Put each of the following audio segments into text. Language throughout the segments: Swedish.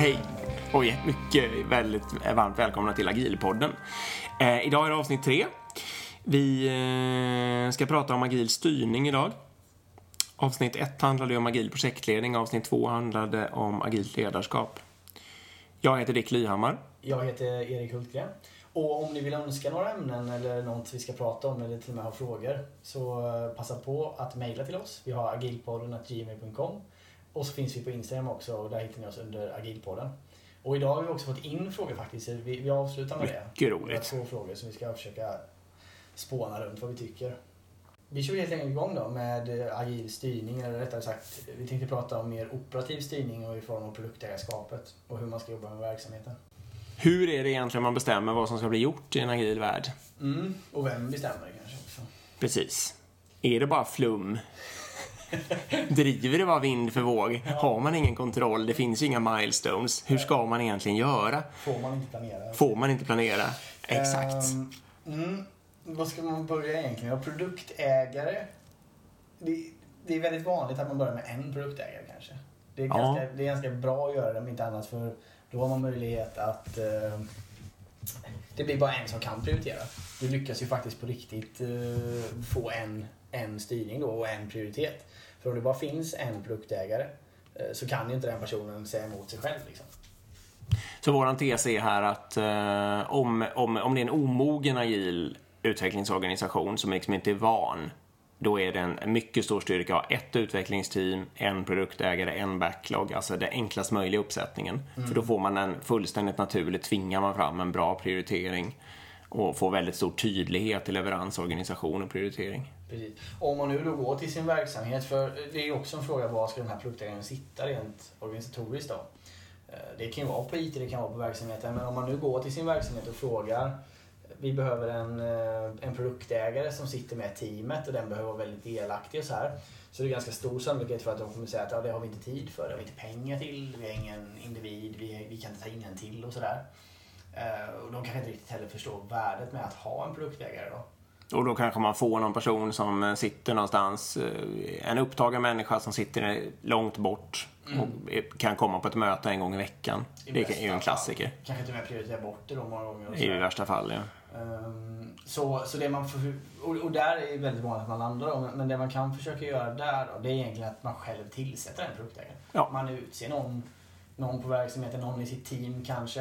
Hej! Och mycket väldigt varmt välkomna till Agilpodden. Eh, idag är det avsnitt tre. Vi eh, ska prata om agil styrning idag. Avsnitt ett handlade om agil projektledning, avsnitt två handlade om agilt ledarskap. Jag heter Dick Lyhammar. Jag heter Erik Hultgren. Och om ni vill önska några ämnen eller något vi ska prata om eller till och med ha frågor så eh, passa på att mejla till oss. Vi har agilpodden.gmail.com och så finns vi på Instagram också och där hittar ni oss under agilpodden. Och idag har vi också fått in frågor faktiskt. Vi, vi avslutar med det. Mycket roligt. Vi har två frågor som vi ska försöka spåna runt vad vi tycker. Vi kör helt enkelt igång då med eh, agil styrning, eller rättare sagt, vi tänkte prata om mer operativ styrning och i form av produktägarskapet och hur man ska jobba med verksamheten. Hur är det egentligen man bestämmer vad som ska bli gjort i en agil värld? Mm, och vem bestämmer det kanske också? Precis. Är det bara flum? Driver det bara vind för våg? Har man ingen kontroll? Det finns ju inga milestones. Hur ska man egentligen göra? Får man inte planera? Får man inte planera? Exakt. Um, mm, vad ska man börja egentligen? Produktägare. Det, det, är väldigt vanligt att man börjar med en produktägare kanske. Det är, Ja. ganska, det är ganska bra att göra det om inte annat för då har man möjlighet att eh, det blir bara en som kan prioritera. Du lyckas ju faktiskt på riktigt eh, få en, en styrning då och en prioritet. För om det bara finns en produktägare eh, så kan ju inte den personen säga emot sig själv. Liksom. Så våran tes är här att eh, om, om, om det är en omogen agil utvecklingsorganisation som liksom inte är van, då är det en mycket stor styrka att ha ett utvecklingsteam, en produktägare, en backlog, alltså det enklast möjliga uppsättningen. För då får man en fullständigt naturligt, tvingar man fram en bra prioritering och får väldigt stor tydlighet i leverans, organisation och prioritering. Precis. Om man nu då går till sin verksamhet, för det är ju också en fråga var ska den här produktägaren sitta rent organisatoriskt då? Eh, det kan ju vara på IT, det kan vara på verksamheten, men om man nu går till sin verksamhet och frågar vi behöver en, eh, en produktägare som sitter med teamet och den behöver vara väldigt delaktig och så här. Så det är ganska stor sannolikhet för att de kommer säga att ja, det har vi inte tid för, det har vi inte pengar till, vi har ingen individ, vi, vi kan inte ta in en till och sådär. Eh, och de kanske inte riktigt heller förstår värdet med att ha en produktägare då. Och då kanske man får någon person som eh, sitter någonstans, eh, en upptagen människa som sitter långt bort och är- kan komma på ett möte en gång i veckan. I Det är ju en fall. klassiker. Kanske till och med prioritera bort det då många gånger. och I värsta fall, ja. Ehm, så, så det man får, och, och där är det väldigt vanligt att man landar då, men- men det man kan försöka göra där då, det är egentligen att man själv tillsätter en produktägare. Ja. Man utser någon, någon på verksamheten, någon i sitt team kanske.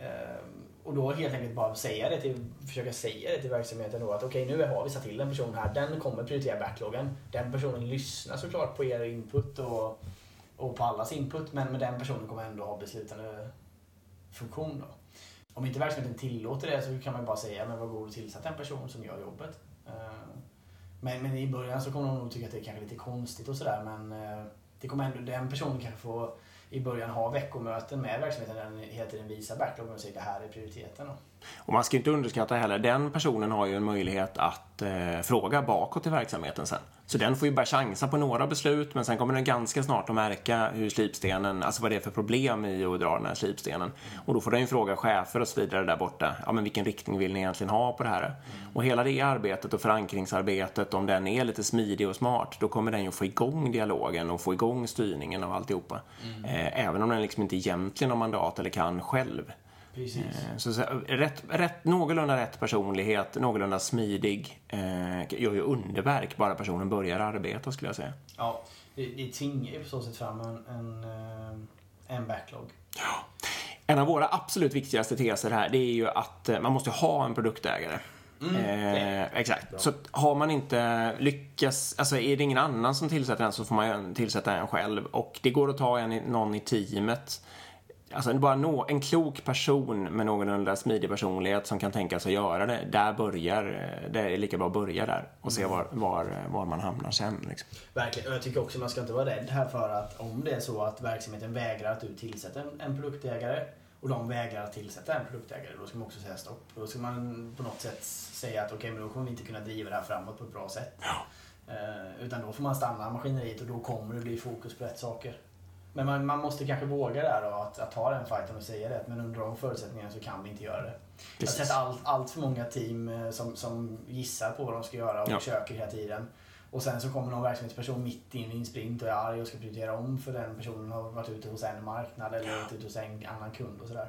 Ehm, och då helt enkelt bara säga det till, försöka säga det till verksamheten då att okej nu har vi satt till en person här, den kommer prioritera backloggen. Den personen lyssnar såklart på er input och, och på allas input men, med den personen kommer ändå ha beslutande funktion då. Om inte verksamheten tillåter det så kan man bara säga men vad god att tillsätta en person som gör jobbet. Eh, men, men i början så kommer de nog tycka att det är kanske lite konstigt och sådär men eh, det kommer ändå, den personen kanske få i början ha veckomöten med verksamheten där den hela tiden visar backloggen och säger det här är prioriteten. Och man ska inte underskatta heller, den personen har ju en möjlighet att eh, fråga bakåt i verksamheten sen. Så den får ju bara chansa på några beslut, men sen kommer den ganska snart att märka hur slipstenen, alltså vad det är för problem i att dra den här slipstenen. Och då får den ju fråga chefer och så vidare där borta, ja men vilken riktning vill ni egentligen ha på det här? Och hela det arbetet och förankringsarbetet, om den är lite smidig och smart, då kommer den ju få igång dialogen och få igång styrningen av alltihopa. Eh, även om den liksom inte egentligen har mandat eller kan själv. Precis. Eh, Så, så, rätt, rätt, någorlunda rätt personlighet, någorlunda smidig, eh, gör ju underverk bara personen börjar arbeta skulle jag säga. Ja, det, det tvingar ju på så sätt fram en, en, eh, en backlog. En av våra absolut viktigaste teser här, det är ju att eh, man måste ha en produktägare. eh, exakt. Så att har man inte lyckats, alltså är det ingen annan som tillsätter en så får man tillsätta en själv. Och det går att ta en, någon i teamet. Alltså bara nå, en klok person med någorlunda smidig personlighet som kan tänka sig göra det. Där börjar, eh, det är lika bra att börja där och se var, var, var man hamnar sen. Liksom. Verkligen. Och jag tycker också man ska inte vara rädd här för att om det är så att verksamheten vägrar att du tillsätter en, en produktägare och de vägrar att tillsätta en produktägare, då ska man också säga stopp. Då ska man på något sätt säga att okej, men då kommer vi inte kunna driva det här framåt på ett bra sätt. Eh, utan då får man stanna maskineriet och då kommer det bli fokus på rätt saker. Men man, man måste kanske våga där då, att, att ta den fighten och säga det. Men under de förutsättningarna så kan vi inte göra det. Jag har Precis. sett allt, allt för många team eh, som, som gissar på vad de ska göra och Ja. försöker hela tiden. Och sen så kommer någon verksamhetsperson mitt in i en sprint och är arg och ska prioritera om för den personen har varit ute hos en marknad eller varit ute hos en annan kund och sådär.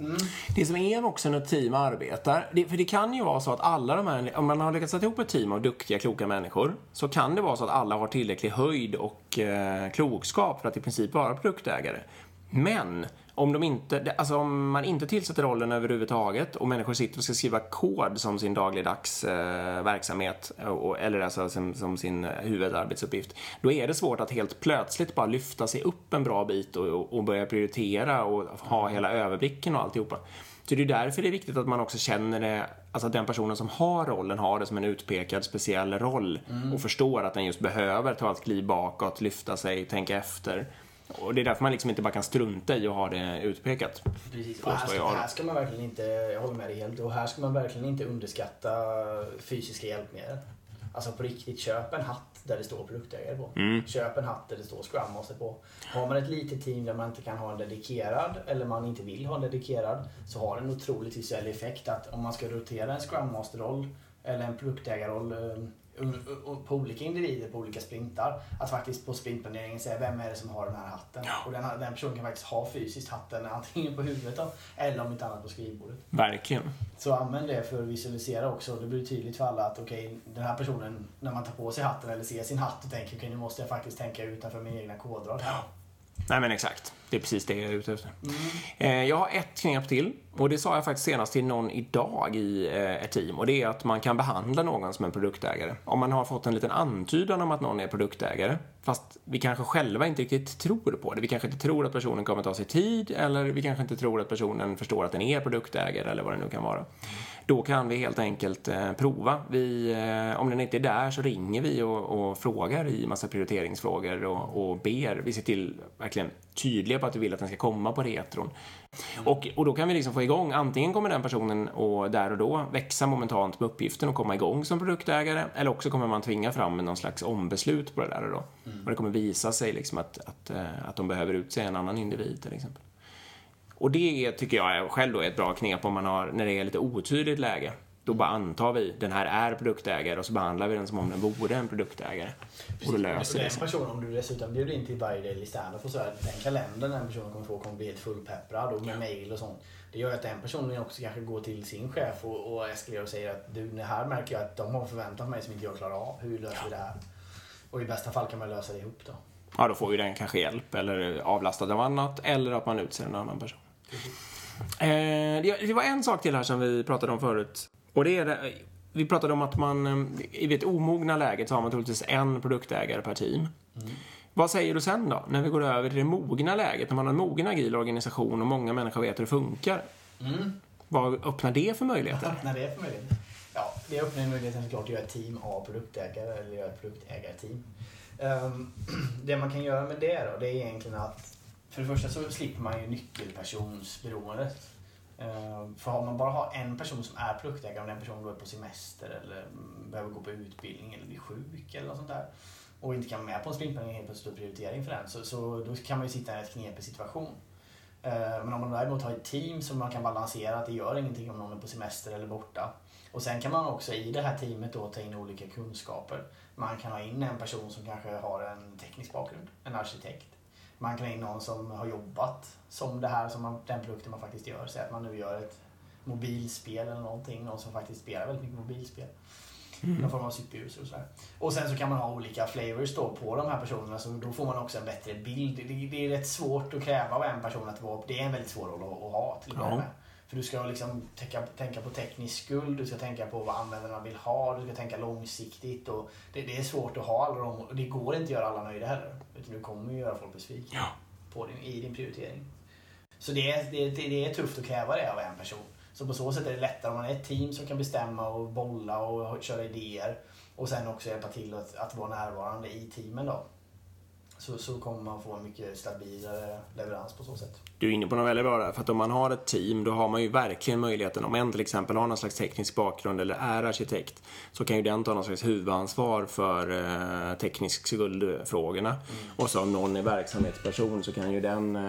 Mm. Det som är också när team arbetar, det, för det kan ju vara så att alla de här, om man har lyckats sätta ihop ett team av duktiga, kloka människor, så kan det vara så att alla har tillräcklig höjd och eh, klokskap för att i princip vara produktägare. Men om, de inte, alltså om man inte tillsätter rollen överhuvudtaget och människor sitter och ska skriva kod som sin dagligdags eh, verksamhet och, eller alltså som, som, sin huvudarbetsuppgift, då är det svårt att helt plötsligt bara lyfta sig upp en bra bit och, och börja prioritera och ha hela överblicken och alltihopa. Så det är därför det är viktigt att man också känner det, alltså att den personen som har rollen har det som en utpekad speciell roll mm. och förstår att den just behöver ta ett kliv bakåt, lyfta sig, tänka efter. Och det är därför man liksom inte bara kan strunta i att ha det utpekat. Precis, och här ska, här ska man verkligen inte, jag håller med dig helt, och här ska man verkligen inte underskatta fysiska hjälpmedel. Alltså på riktigt, köp en hatt där det står produktägare på. Mm. Köp en hatt där det står Scrum Master på. Har man ett litet team där man inte kan ha en dedikerad eller man inte vill ha en dedikerad så har det en otroligt visuell effekt att om man ska rotera en Scrum Master-roll eller en produktägarroll eh, på olika individer på olika sprintar. Att faktiskt på sprintplaneringen säga vem är det som har den här hatten. Ja. Och den, den personen kan faktiskt ha fysiskt hatten antingen på huvudet då, eller om inte annat på skrivbordet. Verkligen. Så använd det för att visualisera också. Det blir tydligt för alla att okej, okay, den här personen när man tar på sig hatten eller ser sin hatt och tänker okej okay, nu måste jag faktiskt tänka utanför min egna kodrad. Ja. Nej men exakt. Det är precis det jag är ute efter. Mm. Jag har ett knep till. Och det sa jag faktiskt senast till någon idag i eh, ett team. Och det är att man kan behandla någon som en produktägare. Om man har fått en liten antydan om att någon är produktägare. Fast vi kanske själva inte riktigt tror på det. Vi kanske inte tror att personen kommer ta sig tid. Eller vi kanske inte tror att personen förstår att den är produktägare eller vad det nu kan vara. Då kan vi helt enkelt eh, prova. Vi, eh, om den inte är där så ringer vi och, och frågar i massa prioriteringsfrågor och, och ber. Vi ser till verkligen tydliga på att vi vill att den ska komma på retron. Och, och då kan vi liksom få igång, antingen kommer den personen och där och då växa momentant med uppgiften och komma igång som produktägare eller också kommer man tvinga fram någon slags ombeslut på det där och då. Mm. Och det kommer visa sig liksom att, att, eh, att de behöver utse en annan individ till exempel. Och det tycker jag själv då är ett bra knep om man har, när det är lite otydligt läge. Då bara antar vi, den här är produktägare och så behandlar vi den som om den vore en produktägare. Precis. Och då löser det sig. person, om du dessutom bjuder in till i standup och så här, den kalendern den personen kommer få kommer bli helt fullpepprad och med mail och sånt. Det gör att den personen också kanske går till sin chef och, och eskalerar och säger att du, det här märker jag att de har förväntat mig som inte jag klarar av. Hur löser vi det här? Och i bästa fall kan man lösa det ihop då. Ja, då får ju den kanske hjälp eller avlastad av annat eller att man utser en annan person. Eh, det var en sak till här som vi pratade om förut. Och det är det, vi pratade om att man eh, i det omogna läget så har man troligtvis en produktägare per team. Mm. Vad säger du sen då, när vi går över till det mogna läget, när man har en mogen agil organisation och många människor vet hur det funkar? Mm. Vad öppnar det för möjligheter? Vad öppnar det för möjligheter? Ja, det öppnar möjligheten såklart att göra ett team av produktägare eller göra ett produktägarteam. Um, det man kan göra med det då, det är egentligen att för det första så slipper man ju nyckelpersonsberoendet. Eh, för om man bara har en person som är produktägare, om den personen då är på semester eller behöver gå på utbildning eller blir sjuk eller något sånt där och inte kan vara med på en sprintplanering helt plötsligt och prioritering för den, så, så då kan man ju sitta i en rätt knepig situation. Eh, men om man däremot har ett team som man kan balansera, att det gör ingenting om någon är på semester eller borta. Och sen kan man också i det här teamet då ta in olika kunskaper. Man kan ha in en person som kanske har en teknisk bakgrund, en arkitekt man kan ha in någon som har jobbat som det här, som man, den produkten man faktiskt gör. Säg att man nu gör ett mobilspel eller någonting, någon som faktiskt spelar väldigt mycket mobilspel. Mm. Någon form av superuser och sådär. Och sen så kan man ha olika flavors då på de här personerna så då får man också en bättre bild. Det, det är rätt svårt att kräva av en person att vara, det är en väldigt svår roll att, att ha till börja med. För du ska liksom tänka, tänka på teknisk skuld, du ska tänka på vad användarna vill ha, du ska tänka långsiktigt. Och det, det är svårt att ha alla dem och det går inte att göra alla nöjda heller. Utan du kommer ju göra folk besvikna ja. på din, i din prioritering. Så det är, det, det är tufft att kräva det av en person. Så på så sätt är det lättare om man är ett team som kan bestämma och bolla och köra idéer. Och sen också hjälpa till att, att vara närvarande i teamen då så, så kommer man få en mycket stabilare leverans på så sätt. Du är inne på något väldigt bra där, för att om man har ett team då har man ju verkligen möjligheten, om en till exempel har någon slags teknisk bakgrund eller är arkitekt, så kan ju den ta någon slags huvudansvar för eh, teknisk skuldfrågorna. Mm. Och så om någon är verksamhetsperson så kan ju den eh,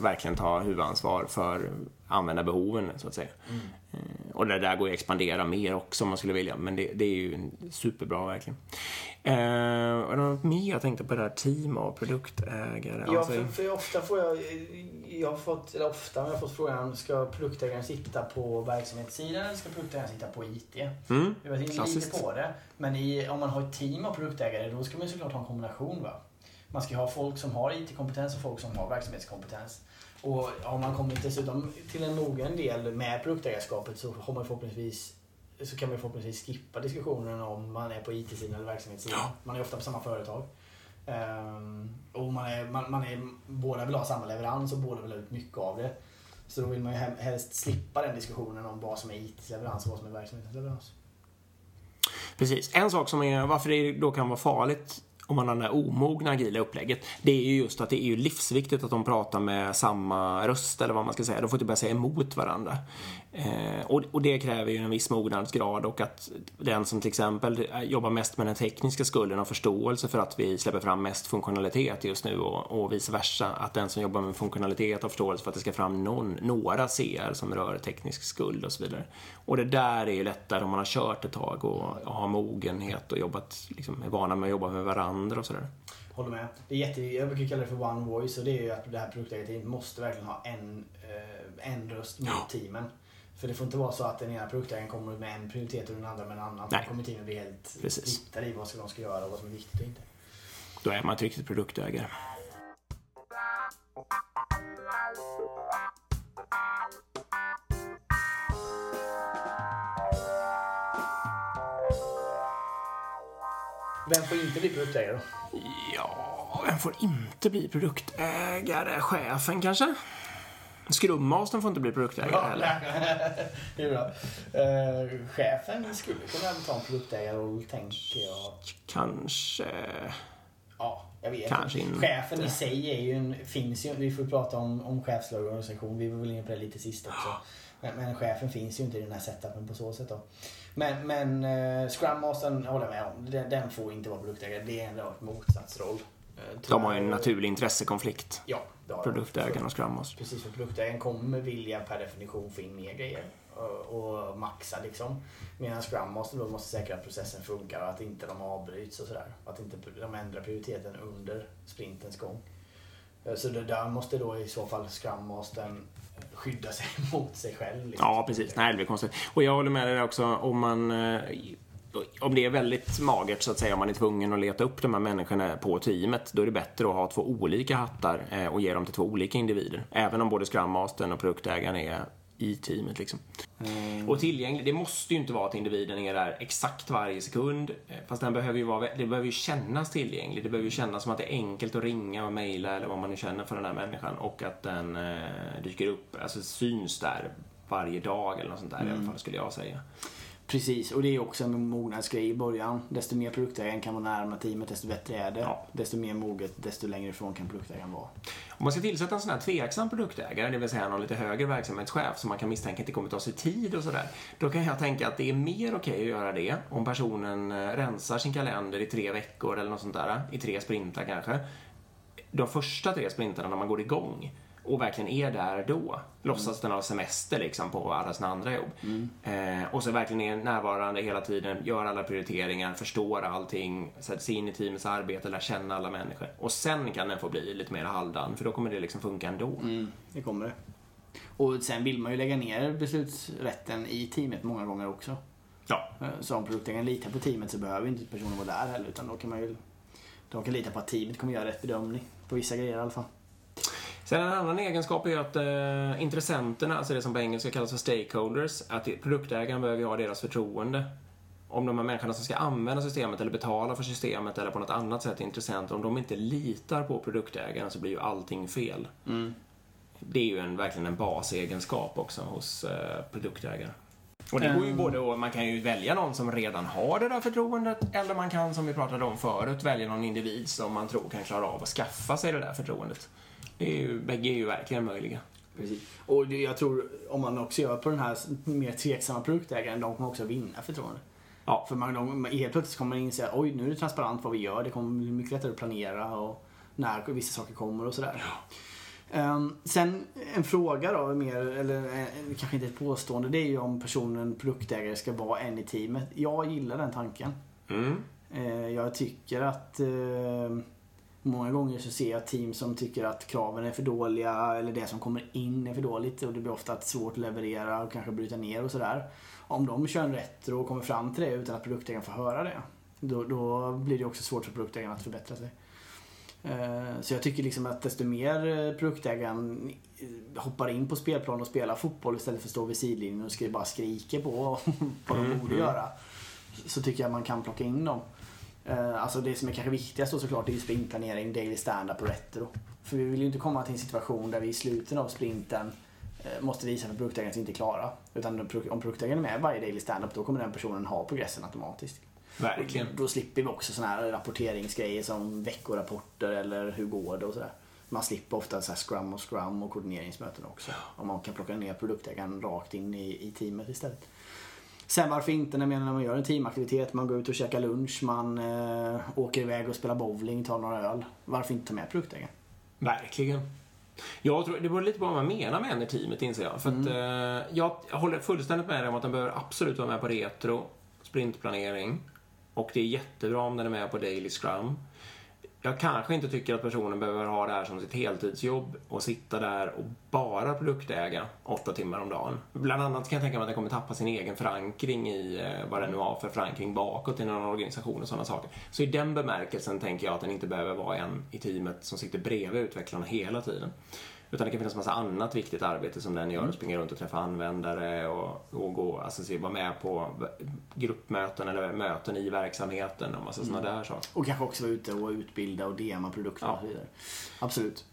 verkligen ta huvudansvar för användarbehoven så att säga. Mm. Eh, och det där går ju att expandera mer också om man skulle vilja. Men det, det är ju superbra verkligen. Eh, det något mer jag tänkte på det här team av produktägare? Ja, Alltså, för, för ofta får jag, jag har fått, eller ofta har jag fått frågan, ska produktägaren sitta på verksamhetssidan eller ska produktägaren sitta på IT? mm, Jag var inne lite på det. Men i, om man har ett team av produktägare då ska man ju såklart ha en kombination. Va? Man ska ha folk som har IT-kompetens och folk som har verksamhetskompetens. Och har man kommit dessutom till en mogen del med produktägarskapet så har man förhoppningsvis så kan man förhoppningsvis skippa diskussionen om man är på IT-sidan eller verksamhetssidan. Ja. Man är ofta på samma företag. Um, och man är, man, man är, båda vill ha samma leverans och båda vill ha ut mycket av det. Så då vill man ju helst slippa den diskussionen om vad som är IT-leverans och vad som är verksamhetsleverans. Precis. En sak som är, varför det då kan vara farligt om man har det här omogna agila upplägget, det är ju just att det är ju livsviktigt att de pratar med samma röst eller vad man ska säga. De får inte börja säga emot varandra. Eh, och, och det kräver ju en viss mognadsgrad och att den som till exempel jobbar mest med den tekniska skulden har förståelse för att vi släpper fram mest funktionalitet just nu och, och vice versa. Att den som jobbar med funktionalitet har förståelse för att det ska fram någon, några CR som rör teknisk skuld och så vidare. Och det där är ju lättare om man har kört ett tag och har mogenhet och jobbat, liksom, är vana med att jobba med varandra och sådär. Håller med. Det är jätte, jag brukar kalla det för one voice och det är ju att det här produktägarteamet måste verkligen ha en, eh, en röst mot Ja. teamen. För det får inte vara så att den ena produktägaren kommer med en prioritet och den andra med en annan. Nej. Kommer teamen bli helt Precis. splittade i vad de ska göra och vad som är viktigt och inte. Då är man ett riktigt produktägare. Vem får inte bli produktägare då? Ja, vem får inte bli produktägare? Chefen kanske? Scrum Mastern får inte bli produktägare heller. det är bra. Eh, chefen skulle kunna ta en produktägarroll, tänker jag. Kanske... Ja, jag vet Kanske inte. Chefen i sig är ju en, finns ju, vi får prata om, om chefsorganisation, vi var väl inne på det lite sist också. Men, men chefen finns ju inte i den här setupen på så sätt då. Men, men uh, Scrum Mastern håller jag med om, den, den får inte vara produktägare. Det är en rakt motsatsroll. Eh, De har ju en naturlig intressekonflikt, Ja, det har produktägaren och Scrum Master. Precis, för produktägaren kommer vilja per definition få in mer grejer och, maxa liksom. Medan Scrum Master då måste säkra att processen funkar och att inte de avbryts och sådär. Att inte de ändrar prioriteten under sprintens gång. Eh, Så det där måste då i så fall Scrum Mastern skydda sig mot sig själv. Liksom. Ja, precis. Nej, det blir konstigt. Och jag håller med dig där också. Om man... Om det är väldigt magert så att säga, om man är tvungen att leta upp de här människorna på teamet, då är det bättre att ha två olika hattar eh, och ge dem till två olika individer. Även om både Scrum Mastern och produktägaren är i teamet liksom. Och tillgänglig, det måste ju inte vara att individen är där exakt varje sekund. eh, Fast den behöver ju vara, det behöver ju kännas tillgänglig. Det behöver ju kännas som att det är enkelt att ringa och mejla eller vad man nu känner för den här människan och att den eh, dyker upp, alltså syns där varje dag eller något sånt där i alla fall skulle jag säga. Precis, och det är också en mognadsgrej i början. Desto mer produktägaren kan vara närmare teamet, desto bättre är det. Ja. Desto mer moget, desto längre ifrån kan produktägaren vara. Om man ska tillsätta en sån här tveksam produktägare, det vill säga någon lite högre verksamhetschef som man kan misstänka inte kommer ta sig tid och sådär. Då kan jag tänka att det är mer okej att göra det om personen eh, rensar sin kalender i tre veckor eller något sånt där, i tre sprintar kanske. De första tre sprintarna när man går igång och verkligen är där då. Låtsas den har semester liksom på alla sina andra jobb. Eh, och så verkligen är närvarande hela tiden, gör alla prioriteringar, förstår allting, sätter sig in i teamets arbete, lär känna alla människor. Och sen kan den få bli lite mer halvdan, för då kommer det liksom funka ändå. Mm, det kommer det. Och sen vill man ju lägga ner beslutsrätten i teamet många gånger också. Ja, Eh, Så om produktägaren litar på teamet så behöver inte personen vara där heller utan då kan man ju de kan lita på att teamet kommer göra rätt bedömning. På vissa grejer i alla fall. Sen en annan egenskap är ju att eh, intressenterna, alltså det som på engelska kallas för stakeholders, att produktägaren behöver ju ha deras förtroende. Om de här människorna som ska använda systemet eller betala för systemet eller på något annat sätt är intressenter, om de inte litar på produktägaren så blir ju allting fel. Det är ju en, verkligen en basegenskap också hos eh, produktägare. Och det går ju Mm. både att man kan ju välja någon som redan har det där förtroendet eller man kan, som vi pratade om förut, välja någon individ som man tror kan klara av att skaffa sig det där förtroendet. Är ju, bägge är ju verkligen möjliga. Precis. Och jag tror om man också gör på den här mer tveksamma produktägaren, de kommer också vinna förtroende. Ja. För man, de, helt plötsligt kommer man inse att oj, nu är det transparent vad vi gör. Det kommer bli mycket lättare att planera och när vissa saker kommer och sådär. Um, sen en fråga då, mer, eller eh, kanske inte ett påstående, det är ju om personen produktägare ska vara en i teamet. Jag gillar den tanken. Mm. Uh, jag tycker att uh, Många gånger så ser jag team som tycker att kraven är för dåliga eller det som kommer in är för dåligt och det blir ofta svårt att leverera och kanske bryta ner och sådär. Om de kör en retro och kommer fram till det utan att produktägaren får höra det, då, då blir det också svårt för produktägaren att förbättra sig. Eh, så jag tycker liksom att desto mer produktägaren hoppar in på spelplan och spelar fotboll istället för att stå vid sidlinjen och bara skriker på vad de Mm, borde mm. göra. Så tycker jag man kan plocka in dem. Eh, Alltså det som är kanske viktigast då såklart är ju sprintplanering, daily stand-up och retro. För vi vill ju inte komma till en situation där vi i slutet av sprinten eh, måste visa för produktägaren inte är klara. Utan om produktägaren är med varje daily stand-up då kommer den personen ha progressen automatiskt. Verkligen. Då slipper vi också såna här rapporteringsgrejer som veckorapporter eller hur går det och sådär. Man slipper ofta så här scrum och scrum och koordineringsmöten också. Om man kan plocka ner produktägaren rakt in i, i teamet istället. Sen varför inte när man, när man gör en teamaktivitet, man går ut och käkar lunch, man eh, åker iväg och spelar bowling, tar några öl. Varför inte ta med produktägaren? Verkligen. Jag tror, det beror lite på vad man menar med en i teamet inser jag. För att, eh, jag håller fullständigt med dig om att den behöver absolut vara med på retro, sprintplanering. Och det är jättebra om den är med på daily scrum. Jag kanske inte tycker att personen behöver ha det här som sitt heltidsjobb och sitta där och bara produktäga åtta timmar om dagen. Bland annat kan jag tänka mig att den kommer tappa sin egen förankring i eh, vad den nu har för förankring bakåt i någon organisation och sådana saker. Så i den bemärkelsen tänker jag att den inte behöver vara en i teamet som sitter bredvid utvecklarna hela tiden. Utan det kan finnas massa annat viktigt arbete som den gör. Springa runt och träffa användare och, och gå, alltså se, vara med på gruppmöten eller möten i verksamheten och massa sådana där saker. Och kanske också vara ute och utbilda och DMa produkter Ja. och så vidare. Absolut.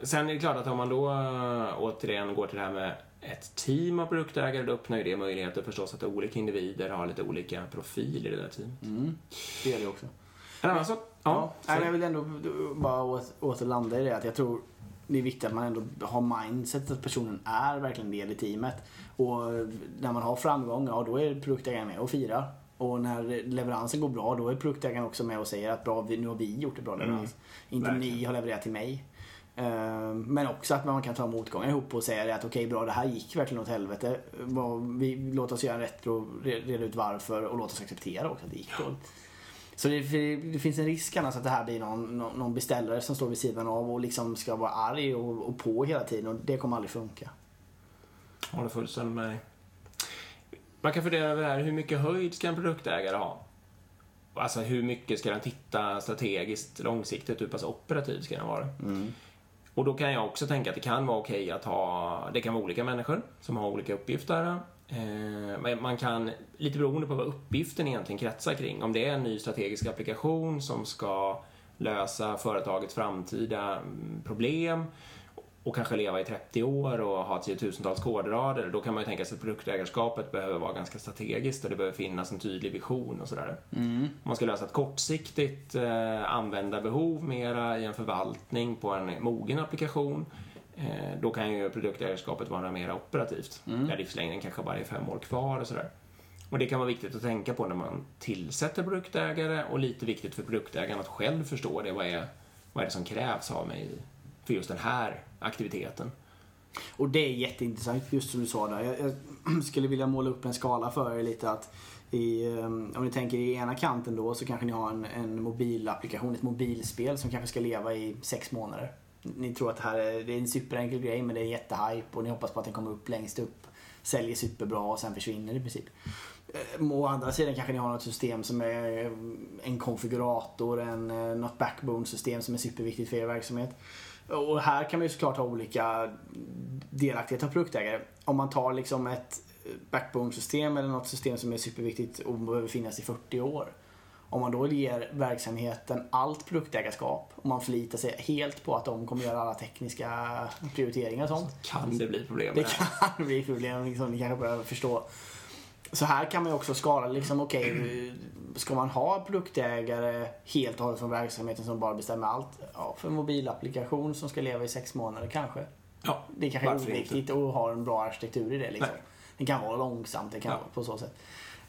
Sen är det klart att om man då äh, återigen går till det här med ett team av produktägare, då öppnar ju det möjligheter förstås att olika individer har lite olika profil i det där teamet. Mm. Det gör det också. En annan sak? Ja, Ja, jag vill ändå bara åter, återlanda i det att jag tror det är viktigt att man ändå har mindset att personen är verkligen del i teamet. Och när man har framgång, ja då är produktägaren med och firar. Och när leveransen går bra, då är produktägaren också med och säger att bra, nu har vi gjort en bra leverans. Inte Mm. verkligen. ni har levererat till mig. Eh, Men också att man kan ta motgångar ihop och säga att okej bra det här gick verkligen åt helvete. Vi, låt oss göra en retro, re- reda ut varför och låt oss acceptera också att det gick dåligt. Så det, det finns en risk annars att det här blir någon, någon beställare som står vid sidan av och liksom ska vara arg och, och på hela tiden och det kommer aldrig funka. Håller fullständigt med dig. Man kan fundera över det här, hur mycket höjd ska en produktägare ha? Alltså hur mycket ska den titta strategiskt, långsiktigt, hur pass operativ ska den vara? Och då kan jag också tänka att det kan vara okej att ha, det kan vara olika människor som har olika uppgifter. Eh, men man kan, lite beroende på vad uppgiften egentligen kretsar kring, om det är en ny strategisk applikation som ska lösa företagets framtida mm, problem och kanske leva i 30 år och ha tiotusentals kodrader, då kan man ju tänka sig att produktägarskapet behöver vara ganska strategiskt och det behöver finnas en tydlig vision och sådär. Om man ska lösa ett kortsiktigt eh, användarbehov mera i en förvaltning på en mogen applikation, då kan ju produktägarskapet vara mer operativt. Där livslängden kanske bara är fem år kvar och sådär. Och det kan vara viktigt att tänka på när man tillsätter produktägare och lite viktigt för produktägaren att själv förstå det. Vad är, vad är det som krävs av mig för just den här aktiviteten? Och det är jätteintressant just som du sa där. Jag, jag skulle vilja måla upp en skala för er lite att i, eh, om ni tänker i ena kanten då så kanske ni har en, en mobilapplikation, ett mobilspel som kanske ska leva i sex månader. Ni tror att det här är, det är en superenkel grej men det är jättehype och ni hoppas på att den kommer upp längst upp. Säljer superbra och sen försvinner i princip. Eh, å andra sidan kanske ni har något system som är eh, en konfigurator, en, eh, något backbone-system som är superviktigt för er verksamhet. Och här kan man ju såklart ha olika delaktighet av produktägare. Om man tar liksom ett backbone-system eller något system som är superviktigt och behöver finnas i 40 år. Om man då ger verksamheten allt produktägarskap och man förlitar sig helt på att de kommer göra alla tekniska prioriteringar och sånt. Kan det bli problem Det med det här? kan bli problem som ni kanske behöver förstå. Så här kan man ju också skala liksom, okej, ska man ha produktägare helt och hållet från verksamheten som bara bestämmer allt? Ja, för en mobilapplikation som ska leva i sex månader kanske. Ja, Det kanske är oviktigt att ha en bra arkitektur i det liksom. Nej. Det kan vara långsamt, det kan Ja. vara på så sätt.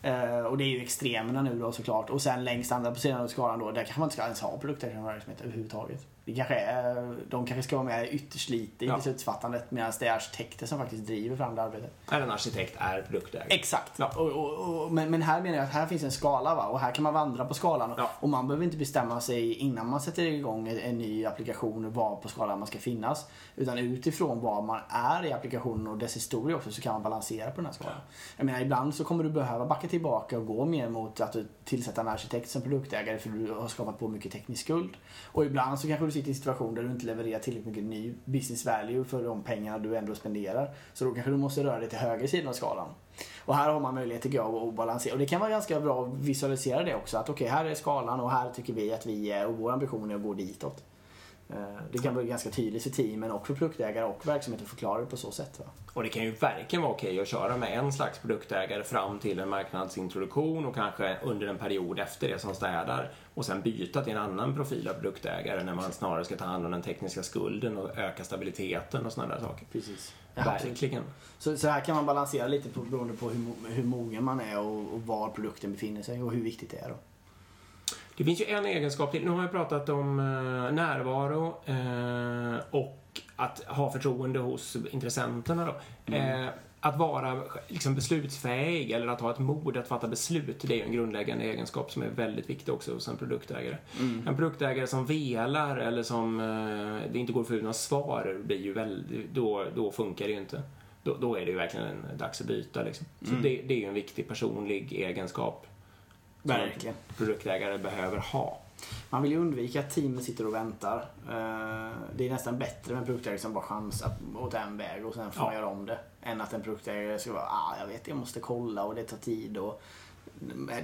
Uh, och det är ju extremerna nu då såklart. Och sen längst andra på sidan av skalan då, där kanske man inte ska ens ha produktägare från verksamhet överhuvudtaget. Det kanske är, de kanske ska vara med ytterst lite i Ja. beslutsfattandet medan det är arkitekter som faktiskt driver fram det arbetet. Är en arkitekt är produktägare. Exakt. Ja. Och, och, och, men, men här menar jag att här finns en skala va? och här kan man vandra på skalan. Ja. Och man behöver inte bestämma sig innan man sätter igång en, en ny applikation var på skalan man ska finnas. Utan utifrån var man är i applikationen och dess historia också så kan man balansera på den här skalan. Jag menar ibland så kommer du behöva backa tillbaka och gå mer mot att du tillsätter en arkitekt som produktägare för du har skapat på mycket teknisk skuld. Och ibland så kanske du sitter i en situation där du inte levererar tillräckligt mycket ny business value för de pengarna du ändå spenderar. Så då kanske du måste röra dig till höger sidan av skalan. Och här har man möjlighet tycker jag att balansera. Och det kan vara ganska bra att visualisera det också. Att okej, här är skalan och här tycker vi att vi är och vår ambition är att gå ditåt. Eh, Det kan vara ganska tydligt för teamen och för produktägare och verksamheten att förklara det på så sätt. Va? Och det kan ju verkligen vara okej att köra med en slags produktägare fram till en marknadsintroduktion och kanske under en period efter det som städar och sen byta till en annan profil av produktägare när man snarare ska ta hand om den tekniska skulden och öka stabiliteten och sådana där saker. Precis. Verkligen. Så, så här kan man balansera lite på, beroende på hur, hur mogen man är och, och var produkten befinner sig och hur viktigt det är. Då. Det finns ju en egenskap till. Nu har jag pratat om eh, närvaro eh, och att ha förtroende hos intressenterna. Då. Eh, att vara liksom, beslutsfähig eller att ha ett mod att fatta beslut, det är ju en grundläggande egenskap som är väldigt viktig också hos en produktägare. En produktägare som velar eller som det inte går att få ut några svar, blir ju väldigt, då, då funkar det ju inte. Då, då är det ju verkligen en, dags att byta. Liksom. Så det, det är ju en viktig personlig egenskap Verkligen. produktägare behöver ha. Man vill ju undvika att teamet sitter och väntar. Eh, Det är nästan bättre med en produktägare som bara chansar åt en väg och sen får man Ja. göra om det. Än att en produktägare ska vara, ah, jag vet, jag måste kolla och det tar tid och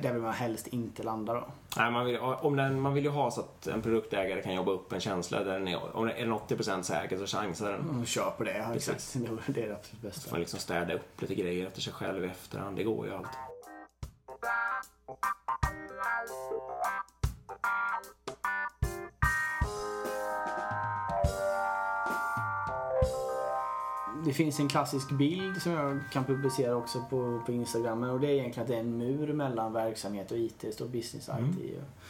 där vill man helst inte landa då. Nej, man, vill, om den, man vill ju ha så att en produktägare kan jobba upp en känsla där den är, om den är 80% säker så chansar den. Mm, kör på det, ja, exakt. Det är det absolut Så får bästa. man liksom städa upp lite grejer efter sig själv i efterhand. Det går ju alltid. Det finns en klassisk bild som jag kan publicera också på, på Instagram och det är egentligen att det är en mur mellan verksamhet och IT. Det står business IT. Mm.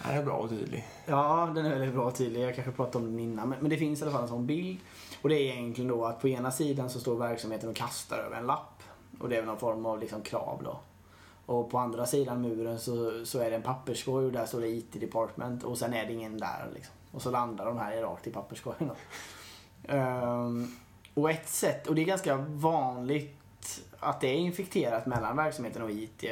Ja, det är bra och tydlig. Ja, den är väldigt bra och tydlig. Jag kanske pratade om den innan. Men, men det finns i alla fall en sån bild. Och det är egentligen då att på ena sidan så står verksamheten och kastar över en lapp. Och det är väl någon form av liksom krav då. Och på andra sidan muren så, så är det en papperskorg och där står det IT department och sen är det ingen där liksom. Och så landar de här rakt i papperskorgen. Ehm, och ett sätt, och det är ganska vanligt att det är infekterat mellan verksamheten och IT.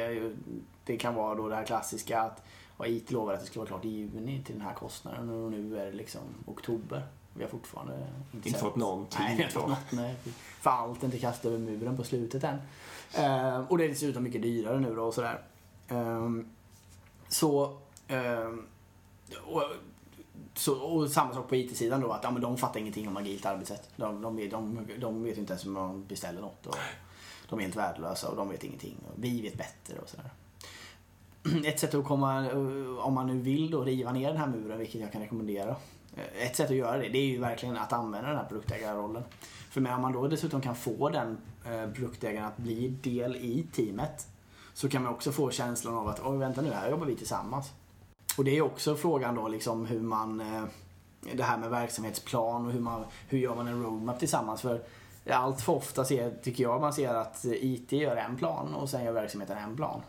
Det kan vara då det här klassiska att och IT lovade att det skulle vara klart i juni till den här kostnaden och nu är det liksom oktober. Vi har fortfarande inte, Inte fått någonting Nej, vi har inte fått något. Nej. För allt är inte kastat över muren på slutet än. Eh, och det är dessutom mycket dyrare nu då och sådär. Eh, så, ehm, och, så, och samma sak på IT-sidan då, att ja, men de fattar ingenting om agilt arbetssätt. De, de, vet, de, de vet inte ens hur man beställer något. Och de är helt värdelösa och de vet ingenting. Och vi vet bättre och sådär. Ett sätt att komma, eh, om man nu vill då riva ner den här muren, vilket jag kan rekommendera. Eh, ett sätt att göra det, det är ju verkligen att använda den här produktägarrollen. För med om man då dessutom kan få den produktägarna produktägaren att bli del i teamet så kan man också få känslan av att, oj vänta nu, här jobbar vi tillsammans. Och det är också frågan då liksom hur man, eh, det här med verksamhetsplan och hur, man, hur gör man en roadmap tillsammans. För allt för ofta ser, tycker jag man ser att IT gör en plan och sen gör verksamheten en plan.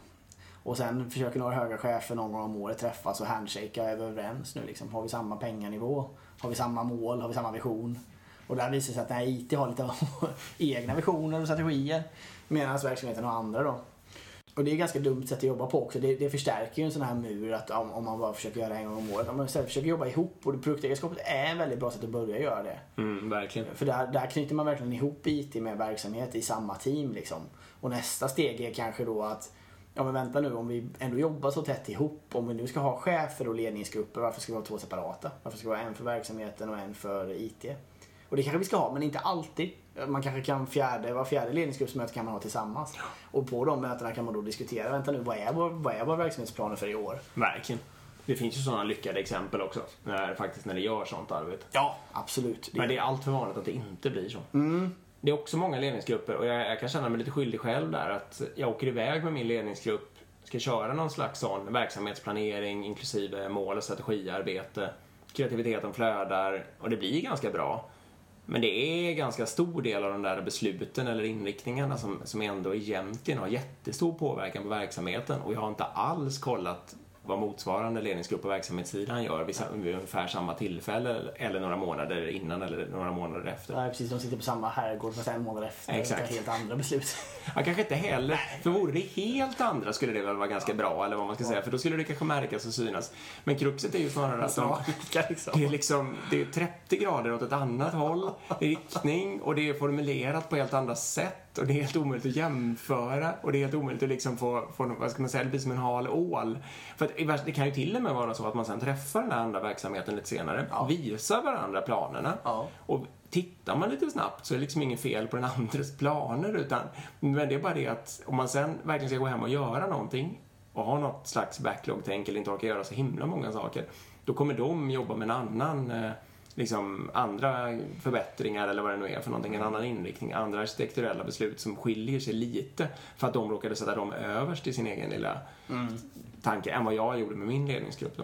Och sen försöker några höga chefer någon gång om året träffas och handshakea är vi överens nu liksom. Har vi samma penganivå? Har vi samma mål? Har vi samma vision? Och där visar det sig att nej, IT har lite egna visioner och strategier. Medan verksamheten har andra då. Och det är ett ganska dumt sätt att jobba på också. Det, det förstärker ju en sån här mur att om, om man bara försöker göra det en gång om året. Om man istället försöker jobba ihop och produktägarskapet är ett väldigt bra sätt att börja göra det. Mm, verkligen. För där, där knyter man verkligen ihop IT med verksamhet i samma team liksom. Och nästa steg är kanske då att Ja men vänta nu, om vi ändå jobbar så tätt ihop, om vi nu ska ha chefer och ledningsgrupper, varför ska vi ha två separata? Varför ska vi ha en för verksamheten och en för IT? Och det kanske vi ska ha, men inte alltid. Man kanske kan fjärde, var fjärde ledningsgruppsmöte kan man ha tillsammans. Och på de mötena kan man då diskutera, vänta nu, vad är vår, vad är vår verksamhetsplaner för i år? Verkligen. Det finns ju sådana lyckade exempel också. När, faktiskt när det gör sånt arbete. Ja, absolut. Men det är allt för vanligt att det inte blir så. Mm. Det är också många ledningsgrupper och jag, jag kan känna mig lite skyldig själv där att jag åker iväg med min ledningsgrupp, ska köra någon slags sån verksamhetsplanering inklusive mål och strategiarbete kreativiteten flödar och det blir ganska bra. Men det är ganska stor del av de där besluten eller inriktningarna som, som ändå egentligen har jättestor påverkan på verksamheten. Och jag har inte alls kollat vad motsvarande ledningsgrupp på verksamhetssidan gör vid, vid ungefär samma tillfälle eller några månader innan eller några månader efter. Nej, precis. De sitter på samma herrgård fast en månad efter. Exakt. Och tar helt andra beslut. Ja, kanske inte heller. För vore det helt andra skulle det väl vara ganska bra, eller vad man ska säga. För då skulle det kanske märkas och synas. Men kruxet är ju snarare att de, liksom. det är liksom det är 30 grader åt ett annat håll, riktning, och det är formulerat på helt andra sätt. Och det är helt omöjligt att jämföra. Och det är helt omöjligt att liksom få, få vad ska man säga, det blir som en hal ål. För att det kan ju till och med vara så att man sen träffar den här andra verksamheten lite senare, Ja. visar varandra planerna. Ja. Och tittar man lite snabbt så är det liksom inget fel på den andres planer utan men det är bara det att om man sen verkligen ska gå hem och göra någonting och ha något slags backlog-tänk eller inte orkar göra så himla många saker då kommer de jobba med en annan eh, liksom andra förbättringar eller vad det nu är för någonting, en annan inriktning, andra arkitekturella beslut som skiljer sig lite för att de råkade sätta dem överst i sin egen lilla tanke än vad jag gjorde med min ledningsgrupp då.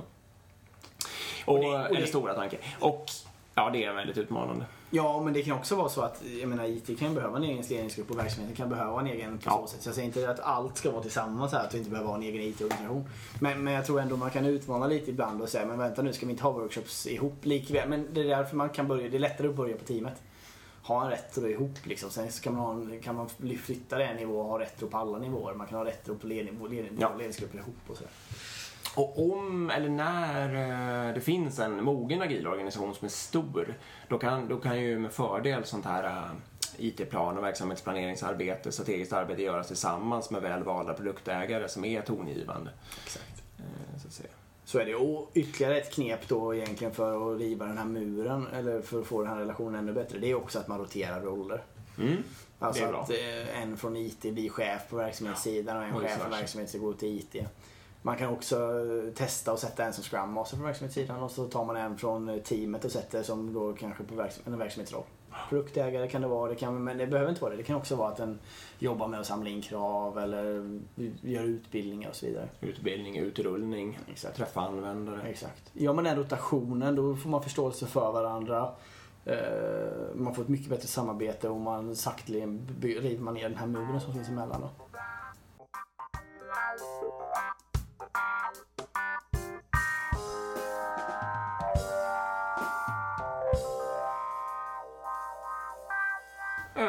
Och, Och det- och eller det- stora tanke. Och ja, det är väldigt utmanande. Ja, men det kan också vara så att jag menar, IT kan behöva en egen ledningsgrupp och verksamheten kan behöva en egen på Ja. så sätt. Så jag säger inte att allt ska vara tillsammans här, att vi inte behöver ha en egen IT-organisation. Men, men jag tror ändå man kan utmana lite ibland och säga, men vänta nu ska vi inte ha workshops ihop likväl. Men det är därför man kan börja, det är lättare att börja på teamet. Ha en retro ihop liksom. Sen så kan man, ha en, kan man flytta det en nivå och ha retro på alla nivåer. Man kan ha retro på ledning, ledning, ledningsgrupper ihop och sådär. Och om eller när eh, det finns en mogen agil organisation som är stor, då kan, då kan ju med fördel sånt här eh, IT-plan och verksamhetsplaneringsarbete, strategiskt arbete göras tillsammans med väl valda produktägare som är tongivande. Exakt. eh, Så. Så är det. Och ytterligare ett knep då egentligen för att riva den här muren, eller för att få den här relationen ännu bättre, det är också att man roterar roller. Mm. Alltså att en från IT blir chef på verksamhetssidan och en chef på versa. verksamhetssidan går till IT. Man kan också testa och sätta en som Scrum Master på verksamhetssidan och så tar man en från teamet och sätter som då kanske på verksam en verksamhetsroll. Produktägare kan det vara, det kan, men det behöver inte vara det. Det kan också vara att den jobbar med att samla in krav eller gör utbildningar och så vidare. Utbildning, utrullning, Exakt. träffa användare. Exakt. Gör man den rotationen då får man förståelse för varandra. Eh, Man får ett mycket bättre samarbete och man sakteligen river man ner den här muren som finns emellan. Då.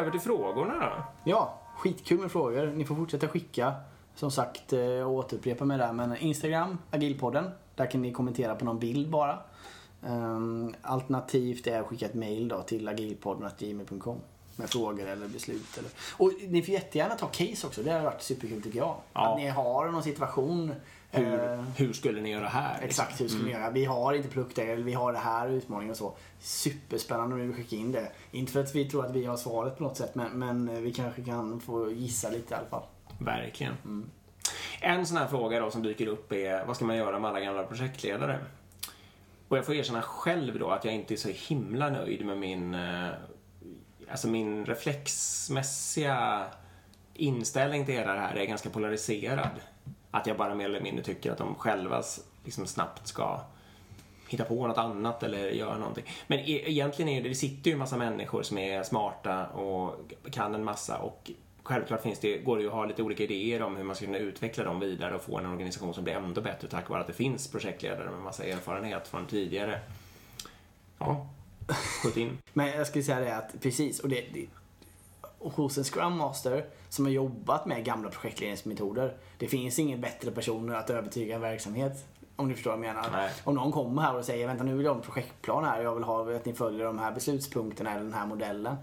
Över till frågorna då. Ja, skitkul med frågor. Ni får fortsätta skicka. Som sagt, eh, och jag återupprepar mig där, men Instagram, agilpodden. Där kan ni kommentera på någon bild bara. Ehm, alternativt är att skicka ett mail då till agilpodden.gmail.com med frågor eller beslut. Eller. Och ni får jättegärna ta case också. Det har varit superkul tycker jag. Ja. Att ni har någon situation. Hur, eh, hur skulle ni göra här? liksom? Exakt hur ska vi göra? Vi har inte produktägare, vi har det här utmaningen och så. Superspännande om ni vill skicka in det. Inte för att vi tror att vi har svaret på något sätt men, men vi kanske kan få gissa lite i alla fall. Verkligen. Mm. En sån här fråga då som dyker upp är vad ska man göra med alla gamla projektledare? Och jag får erkänna själv då att jag inte är så himla nöjd med min, eh, alltså min reflexmässiga inställning till hela det här är ganska polariserad. Att jag bara mer eller mindre tycker att de själva liksom snabbt ska hitta på något annat eller göra någonting. Men e- egentligen är det, det sitter ju en massa människor som är smarta och kan en massa och självklart finns det, går det ju att ha lite olika idéer om hur man ska kunna utveckla dem vidare och få en organisation som blir ändå bättre tack vare att det finns projektledare med massa erfarenhet från tidigare. Ja, skjut in. Men jag skulle säga det att precis, och det, det hos en Scrum Master som har jobbat med gamla projektledningsmetoder. Det finns ingen bättre person att övertyga en verksamhet. Om ni förstår vad jag menar. Nej. Om någon kommer här och säger vänta nu vill jag ha en projektplan här. Jag vill ha att ni följer de här beslutspunkterna eller den här modellen.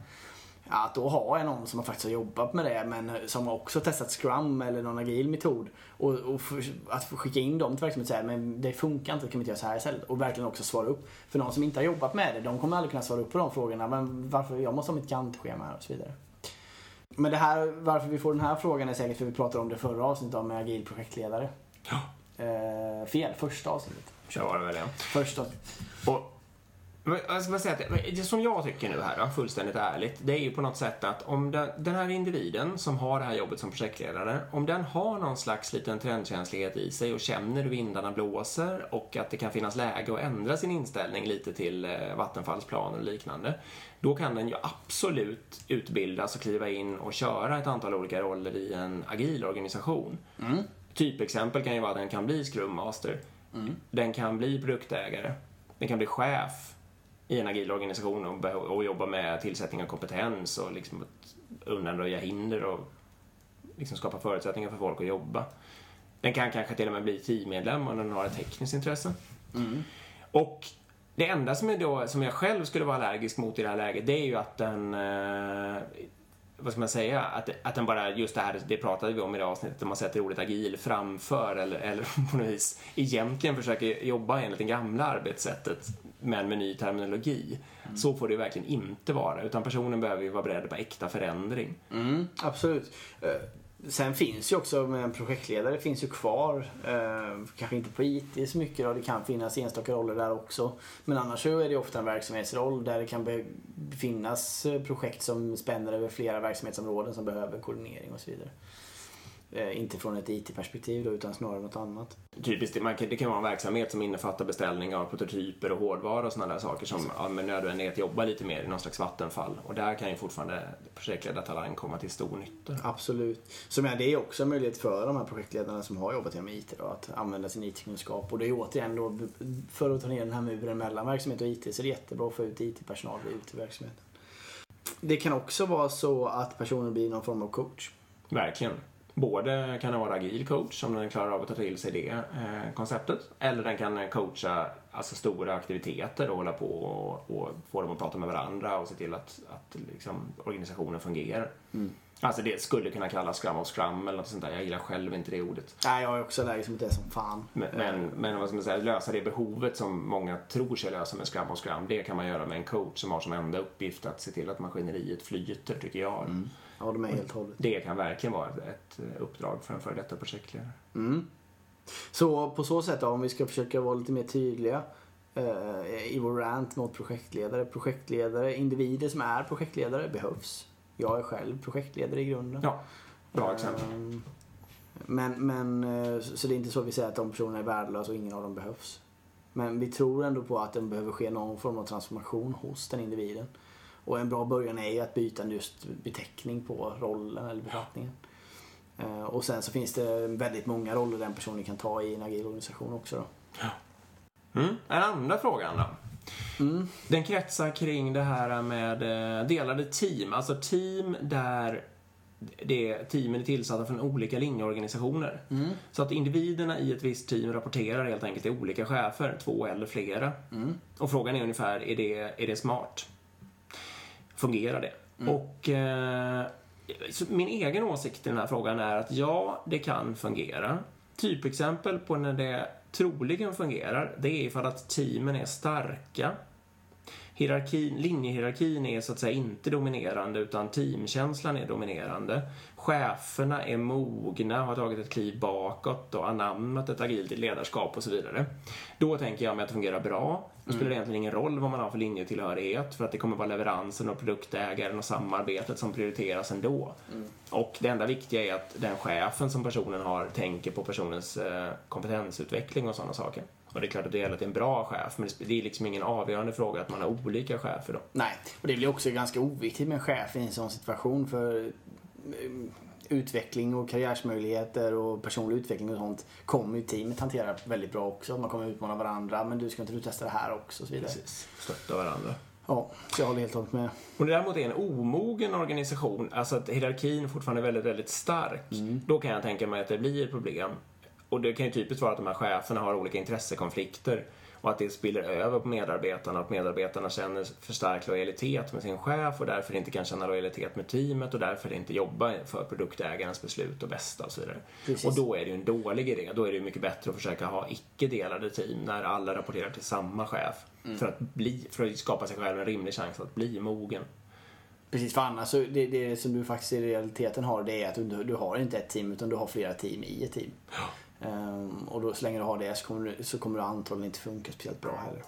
Ja, att då har jag någon som har faktiskt har jobbat med det men som har också testat Scrum eller någon agil metod. Och, och för, att skicka in dem till verksamheten och säga men det funkar inte, kan vi inte göra så här istället? Och verkligen också svara upp. För någon som inte har jobbat med det, de kommer aldrig kunna svara upp på de frågorna. Men varför, jag måste ha mitt Gantt-schema här och så vidare. Men det här, varför vi får den här frågan är säkert för vi pratade om det förra avsnittet om med agil projektledare. Ja. Eh, fel, första avsnittet. Så var det väl ja. Första. Och Jag ska bara säga att det, som jag tycker nu här, fullständigt ärligt, det är ju på något sätt att om den, här individen som har det här jobbet som projektledare, om den har någon slags liten trendkänslighet i sig och känner hur vindarna blåser och att det kan finnas läge att ändra sin inställning lite till eh, Vattenfalls planer och liknande, då kan den ju absolut utbildas och kliva in och köra ett antal olika roller i en agil organisation. Mm. Typexempel kan ju vara att den kan bli Scrum Master. Den kan bli produktägare. Den kan bli chef i en agil organisation och, och jobba med tillsättning av kompetens och liksom undanröja hinder och liksom skapa förutsättningar för folk att jobba. Den kan kanske till och med bli teammedlem om den har ett tekniskt intresse. Och det enda som, är då, som jag själv skulle vara allergisk mot i det här läget, det är ju att den eh, vad ska man säga, att, att den bara, just det här, det pratade vi om i det avsnittet, att man sätter ordet agil framför eller, eller på något vis egentligen försöker jobba enligt det gamla arbetssättet men med ny terminologi. Så får det verkligen inte vara, utan personen behöver ju vara beredd på äkta förändring. Mm, absolut. Eh, Sen finns ju också, med en projektledare finns ju kvar. Eh, kanske inte på IT så mycket då, det kan finnas enstaka roller där också. Men annars så är det ofta en verksamhetsroll där det kan finnas eh, projekt som spänner över flera verksamhetsområden som behöver koordinering och så vidare. Eh, inte från ett IT-perspektiv då, utan snarare något annat. Typiskt, det, man kan, det kan vara en verksamhet som innefattar beställning av prototyper och hårdvara och sådana där saker som ja, med nödvändighet jobbar lite mer i någon slags vattenfall. Och där kan ju fortfarande projektledartalang komma till stor nytta. Absolut. Så men, det är också en möjlighet för de här projektledarna som har jobbat inom IT då, att använda sin IT-kunskap. Och det är återigen då, för att ta ner den här muren mellan verksamhet och IT så är det jättebra att få ut IT-personal ut i verksamheten. Det kan också vara så att personen blir någon form av coach. Verkligen. Både kan den vara agil coach om den klarar av att ta till sig det eh, konceptet. Eller den kan coacha alltså, stora aktiviteter och hålla på och, och få dem att prata med varandra och se till att, att liksom, organisationen fungerar. Alltså det skulle kunna kallas Scrum of Scrum eller något sånt där. Jag gillar själv inte det ordet. Nej, jag är också allergisk mot det som fan. Men, men, men vad ska man säga, lösa det behovet som många tror sig lösa med Scrum of Scrum, det kan man göra med en coach som har som enda uppgift att se till att maskineriet flyter, tycker jag. Jag håller med helt hållet. Det kan verkligen vara ett, ett uppdrag för en före detta projektledare. Mm. Så på så sätt då, om vi ska försöka vara lite mer tydliga eh, i vår rant mot projektledare. Projektledare, individer som är projektledare behövs. Jag är själv projektledare i grunden. Ja, bra exempel. Ehm, Men, men, eh, så det är inte så att vi säger att de personerna är värdelösa och ingen av dem behövs. Men vi tror ändå på att det behöver ske någon form av transformation hos den individen. Och en bra början är ju att byta just beteckning på rollen eller befattningen. Eh, Och sen så finns det väldigt många roller den personen kan ta i en agil organisation också då. Mm. Den andra frågan då? Mm. Den kretsar kring det här med eh, delade team. Alltså team där det, teamen är tillsatta från olika linjeorganisationer. Mm. Så att individerna i ett visst team rapporterar helt enkelt till olika chefer, två eller flera. Mm. Och frågan är ungefär, är det, är det smart? Fungerar det? Mm. Och eh, min egen åsikt i den här frågan är att ja, det kan fungera. Typexempel på när det troligen fungerar, det är ifall att teamen är starka. Hierarkin, linjehierarkin är så att säga inte dominerande utan teamkänslan är dominerande. Cheferna är mogna, har tagit ett kliv bakåt och anammat ett agilt ledarskap och så vidare. Då tänker jag mig att det fungerar bra. Då spelar det egentligen ingen roll vad man har för linjetillhörighet för att det kommer vara leveransen och produktägaren och samarbetet som prioriteras ändå. Och det enda viktiga är att den chefen som personen har tänker på personens eh, kompetensutveckling och sådana saker. Och det är klart att det gäller att det är en bra chef, men det- är liksom ingen avgörande fråga att man har olika chefer då. Nej, och det blir också ganska oviktigt med en chef i en sån situation för eh, utveckling och karriärsmöjligheter och personlig utveckling och sånt kommer ju teamet hantera väldigt bra också. Man kommer utmana varandra, men du ska inte du testa det här också och så vidare. Stötta varandra. Ja, så jag håller helt och hållet med. Om det däremot är en omogen organisation, alltså att hierarkin fortfarande är väldigt, väldigt stark, då kan jag tänka mig att det blir problem. Och det kan ju typiskt vara att de här cheferna har olika intressekonflikter och att det spiller över på medarbetarna och att medarbetarna känner för stark lojalitet med sin chef och därför inte kan känna lojalitet med teamet och därför inte jobba för produktägarens beslut och bästa och så vidare. Precis. Och då är det ju en dålig idé. Då är det ju mycket bättre att försöka ha icke-delade team när alla rapporterar till samma chef. För, att bli, för att skapa sig själv en rimlig chans att bli mogen. Precis, för annars så det, det som du faktiskt i realiteten har det är att du, du har inte ett team utan du har flera team i ett team. Ehm, och då, så länge du har det så kommer, du, så kommer det antagligen inte funka speciellt bra heller.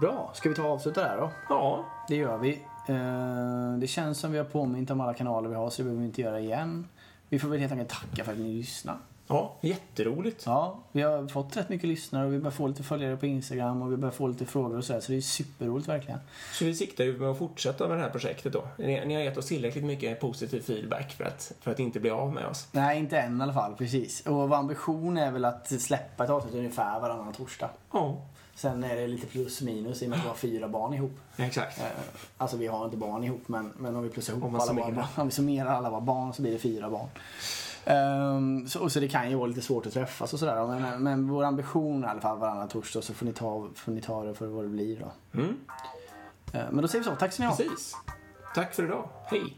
Bra, ska vi ta och avsluta där då? Ja. Det gör vi. Ehm, det känns som vi har påmint om alla kanaler vi har så det behöver vi inte göra igen. Vi får väl helt enkelt tacka för att ni lyssnade ja jätteroligt. Ja, vi har fått rätt mycket lyssnare och vi börjar få lite följare på Instagram och vi börjar få lite frågor och sådär så det är superroligt verkligen. Så vi siktar ju med att fortsätta med det här projektet då. Ni, ni har gett oss tillräckligt mycket positiv feedback för att, för att inte bli av med oss. Nej, inte än i alla fall, precis. Och vår ambition är väl att släppa ett avsnitt ungefär varannan torsdag. Ja, Sen är det lite plus minus i och med att vi har fyra barn ihop. exakt. Eh, Alltså vi har inte barn ihop men, men om vi plussar ihop alla våra barn, om vi summerar alla våra barn så blir det fyra barn. Ehm, så, så det kan ju vara lite svårt att träffas och sådär. Men, men vår ambition är i alla fall varannan torsdag så får ni ta, får ni ta det för vad det blir då. Mm, Eh, men då säger vi så. Tack så ni ha. precis. Tack för idag. Hej!